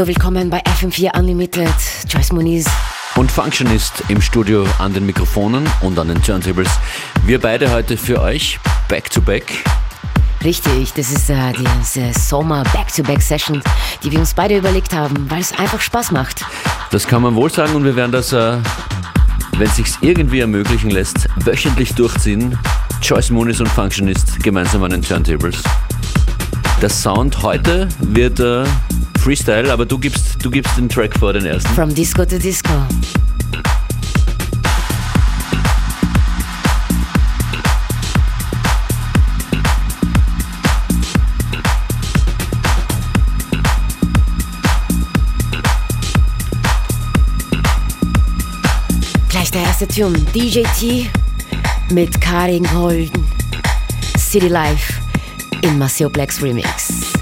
Hallo, willkommen bei FM4 Unlimited. Joyce Moniz. Und Functionist im Studio an den Mikrofonen und an den Turntables. Wir beide heute für euch back to back. Richtig, das ist äh, diese Sommer Back-to-Back-Session, die wir uns beide überlegt haben, weil es einfach Spaß macht. Das kann man wohl sagen und wir werden das, äh, wenn es sich irgendwie ermöglichen lässt, wöchentlich durchziehen. Joyce Moonis und Functionist gemeinsam an den Turntables. Der Sound heute wird äh, Freestyle, aber du gibst, du gibst den Track vor den ersten. From Disco to Disco. Gleich der erste Tune. DJ T mit Karin Golden. City Life in Maceo Blacks Remix.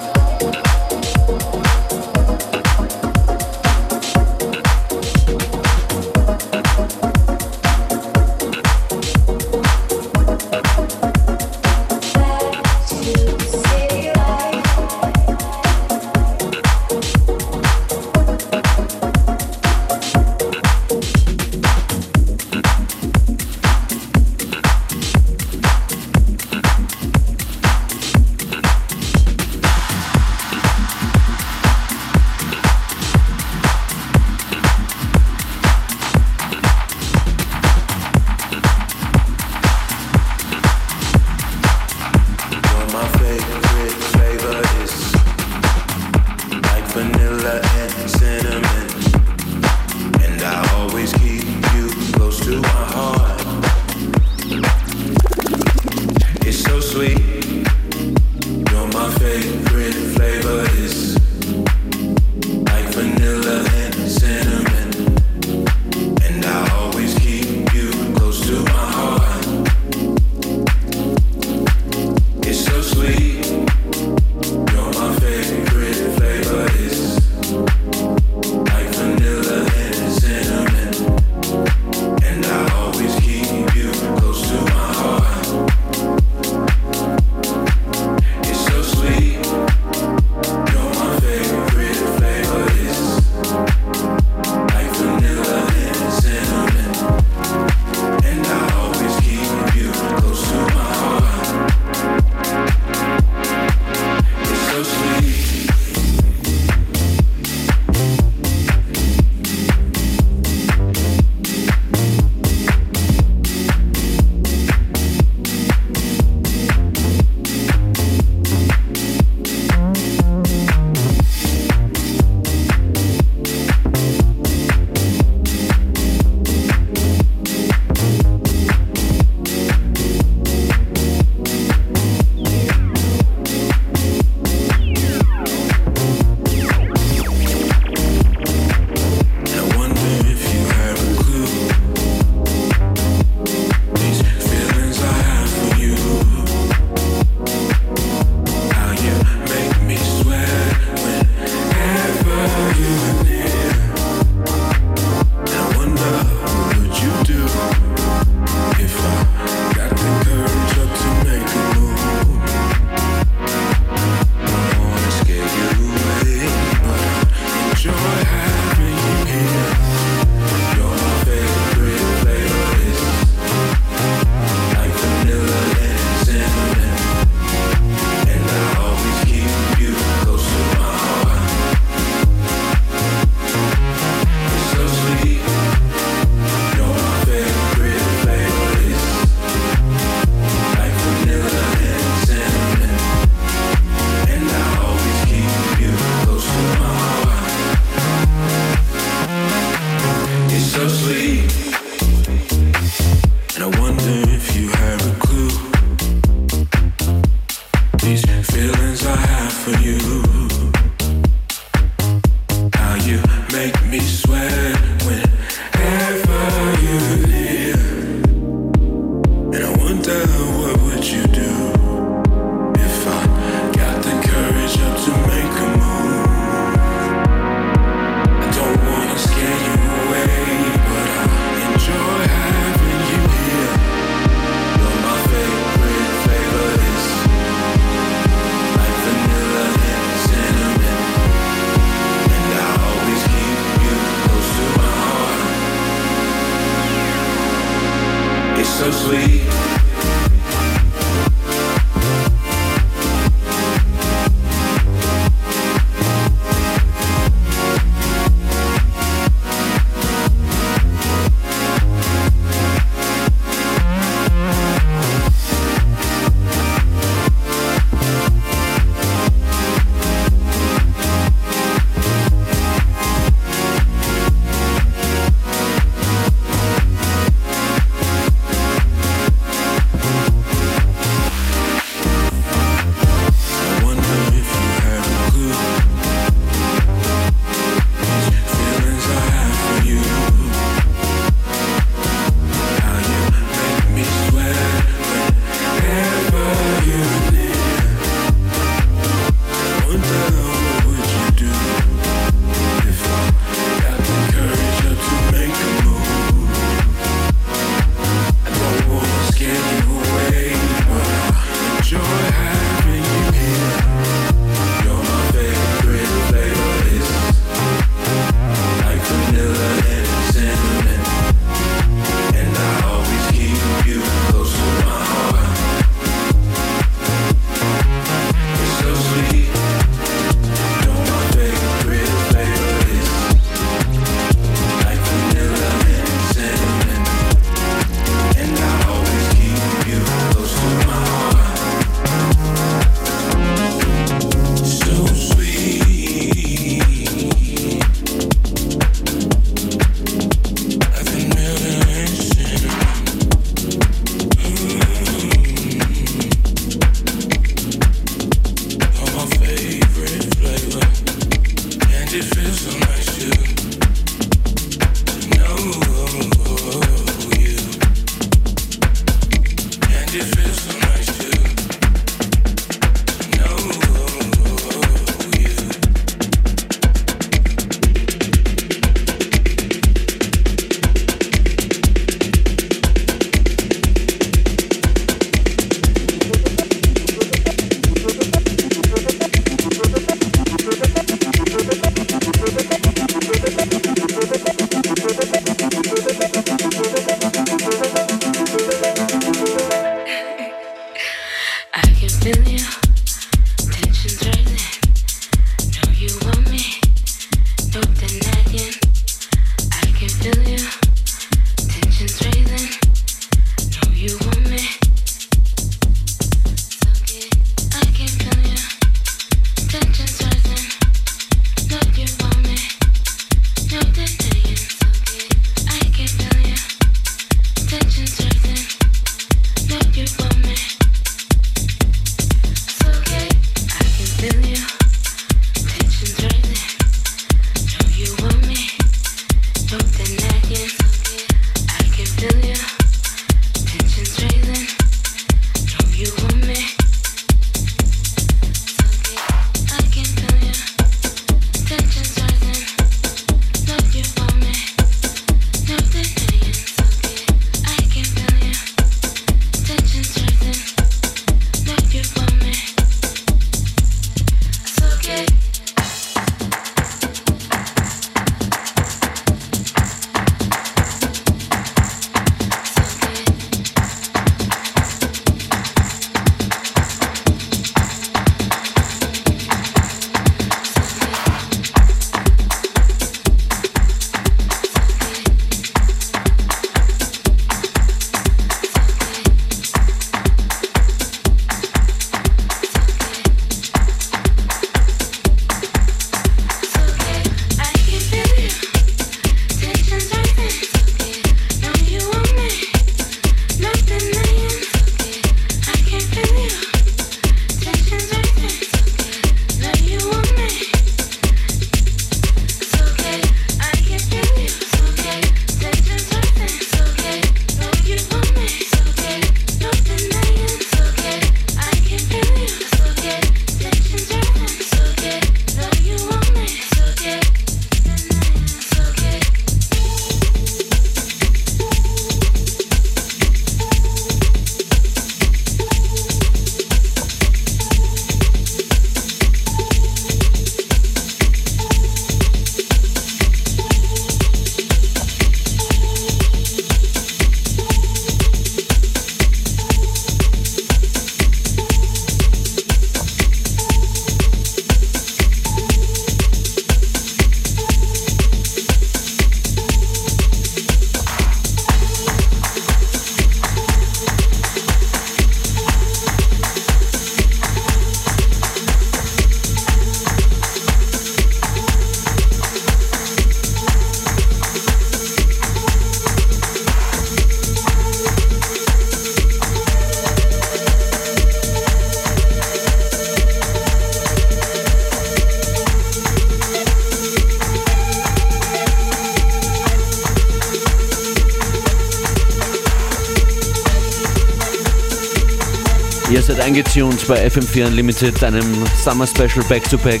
Eingetunt bei FM4 Unlimited, einem Summer Special Back-to-Back.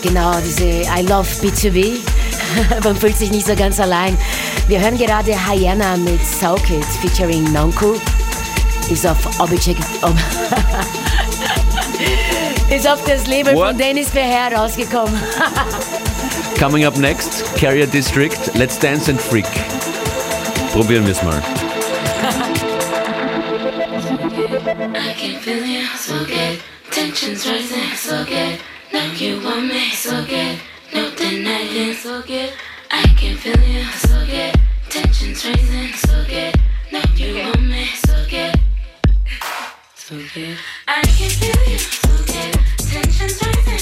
Genau, diese I Love B2B. Man fühlt sich nicht so ganz allein. Wir hören gerade Hyena mit Soukit featuring Nonku. Ist auf Object. Ob ist auf das Label What? von Dennis Beher rausgekommen. Coming up next, Carrier District, Let's Dance and Freak. Probieren wir es mal. So good. Tensions rising, so good. Know you want me, so good. No denying, so good. I can feel you, so good. Tensions rising, so good. Know you want me, so good. So good. I can feel you, so good. Tensions rising,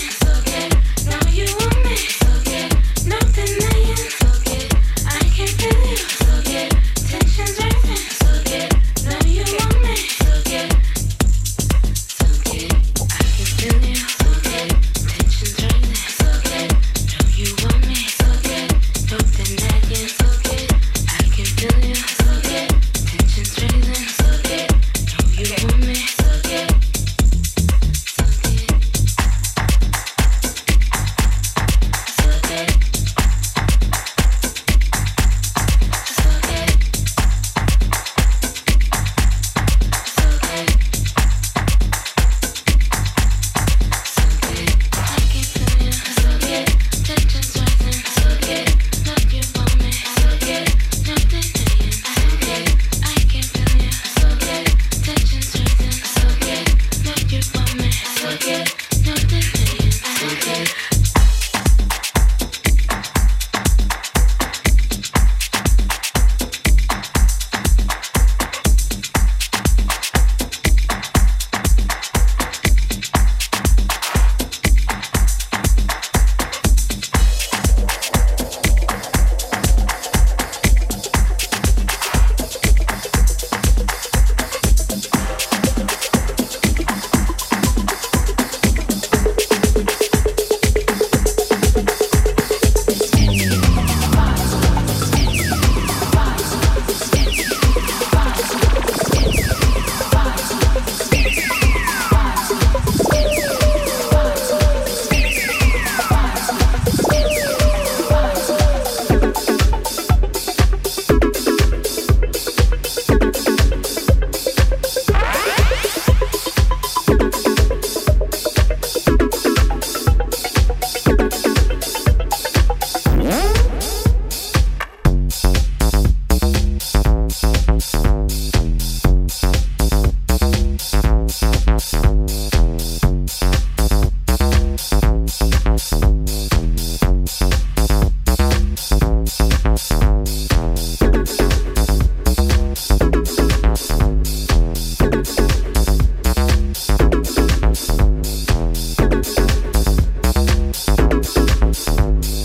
Thanks.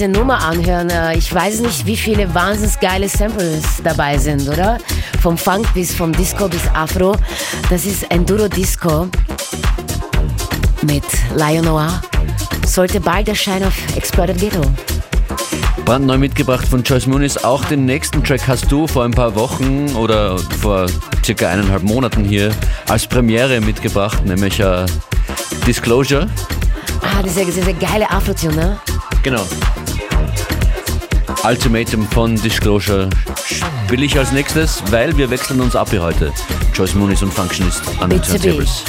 Diese Nummer anhören, äh, ich weiß nicht, wie viele wahnsinnig geile Samples dabei sind, oder? Vom Funk bis vom Disco bis Afro. Das ist Enduro Disco mit Lion Noir. Sollte bald erscheinen auf Exploded Ghetto. Brandneu mitgebracht von Joyce Muniz. Auch den nächsten Track hast du vor ein paar Wochen oder vor circa eineinhalb Monaten hier als Premiere mitgebracht, nämlich uh, Disclosure. Ah, das ist ja diese geile Afro-Tune, ne? Genau. Ultimatum von Disclosure spiele ich als nächstes, weil wir wechseln uns ab hier heute. Joyce Muniz und Functionist an den Turntables.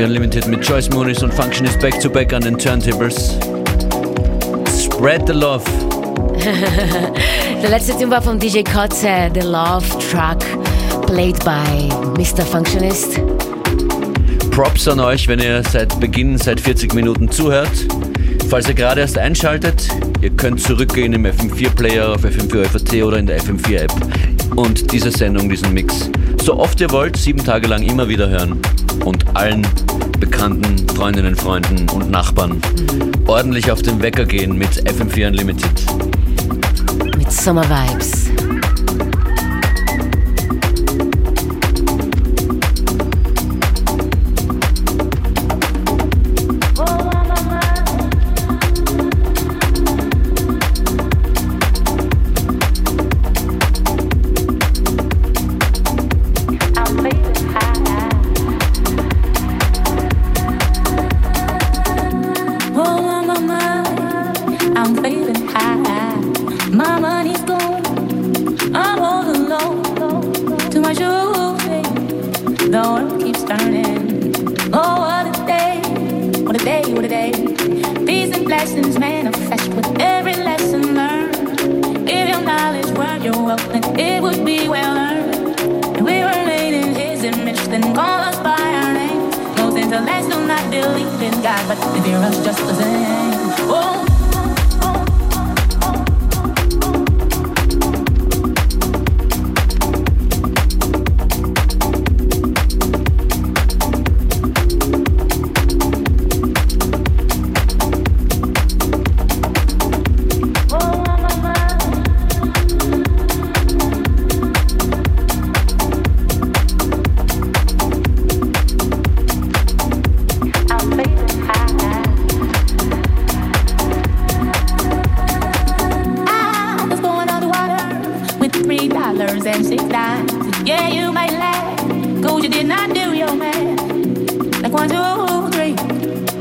FM4 Unlimited mit Joyce Moonis und Functionist back to back an den Turntables. Spread the love. Der letzte Tune war von DJ Kotze, The Love Truck, played by Mr. Functionist. Props an euch, wenn ihr seit Beginn, seit 40 Minuten zuhört. Falls ihr gerade erst einschaltet, ihr könnt zurückgehen im FM4-Player auf FM4 FAT oder in der FM4-App und diese Sendung, diesen Mix, so oft ihr wollt, sieben Tage lang immer wieder hören und allen Bekannten, Freundinnen, Freunden und Nachbarn mhm. ordentlich auf den Wecker gehen mit FM4 Unlimited. Mit Summer Vibes. times and six times. Yeah, you might laugh, cause you did not do your math. Like one, two, three,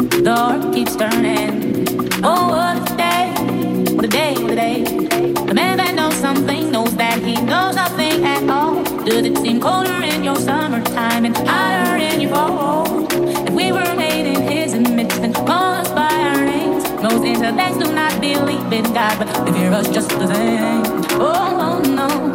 the door keeps turning. Oh, what a day, what a day, what a day. The man that knows something knows that he knows nothing at all. Does it seem colder in your summertime and hotter in your fall? If we were made in his image, then call us by our names. Most intellects do not believe in God, but they fear us just the same. Oh, oh no.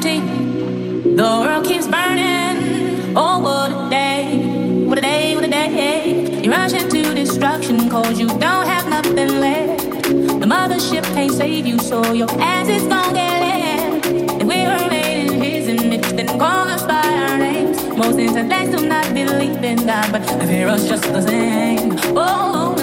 The world keeps burning. Oh, what a day. What a day, what a day. You rush into destruction cause you don't have nothing left. The mothership can't save you, so your ass is gonna get left. And we were made in his image, then call us by our names. Most intellects do not believe in God, but the fear us just the same. Oh,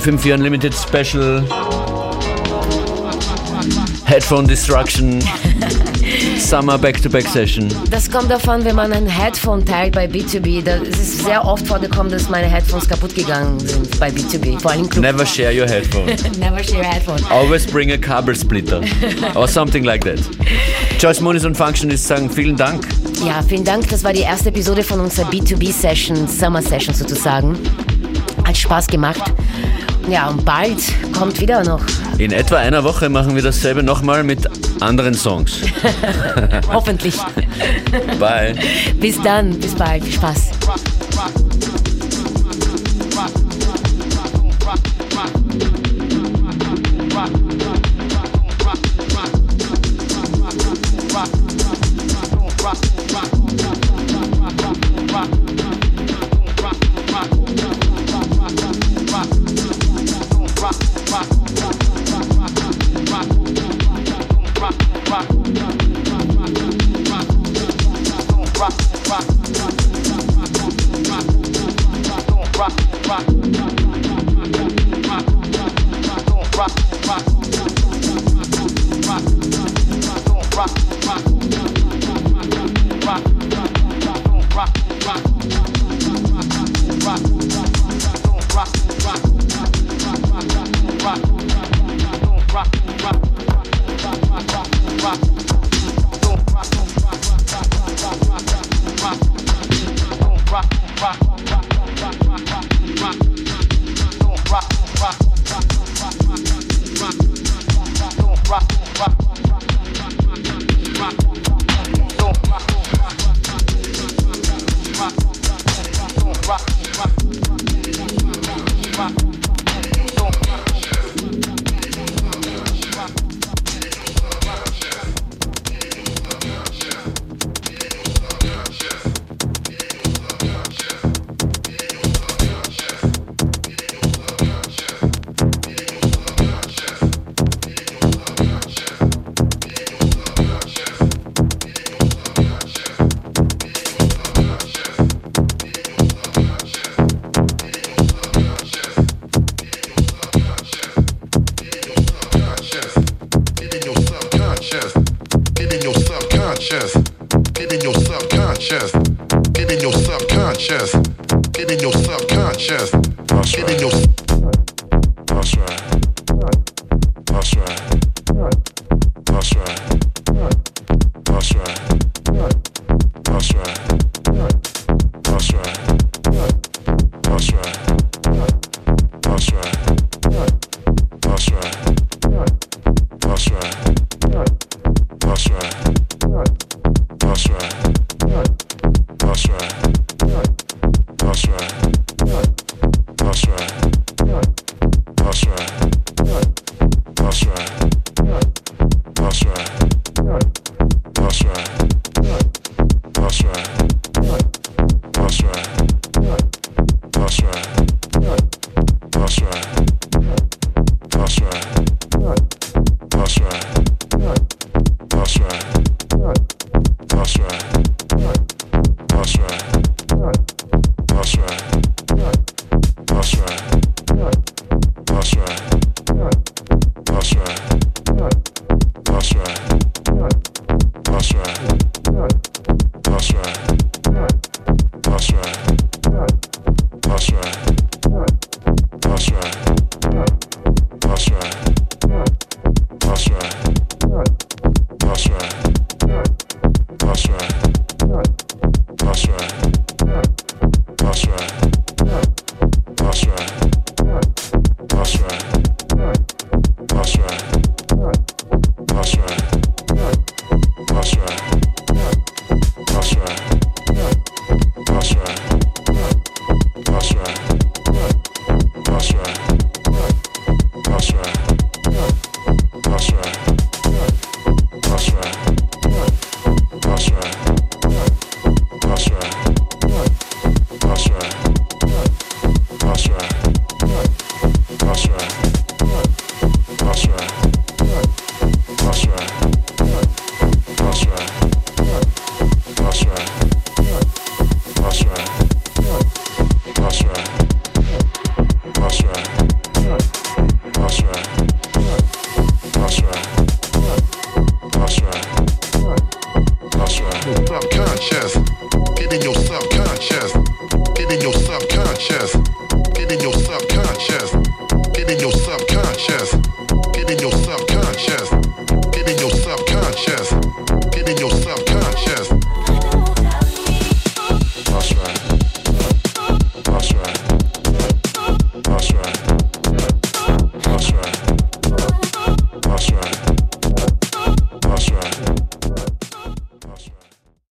FM4 Unlimited Special. Headphone Destruction. Summer Back-to-Back Session. Das kommt davon, wenn man ein Headphone teilt bei B2B. Da ist es sehr oft vorgekommen, dass meine Headphones kaputt gegangen sind bei B2B. Vor allem Club. Never share your headphone. Never share headphone. Always bring a cable splitter. Or something like that. Joyce Moonis und Functionist sagen vielen Dank. Ja, vielen Dank. Das war die erste Episode von unserer B2B-Session, Summer Session sozusagen. Hat Spaß gemacht. Ja, und bald kommt wieder noch. In etwa einer Woche machen wir dasselbe nochmal mit anderen Songs. Hoffentlich. Bye. Bis dann, bis bald. Viel Spaß.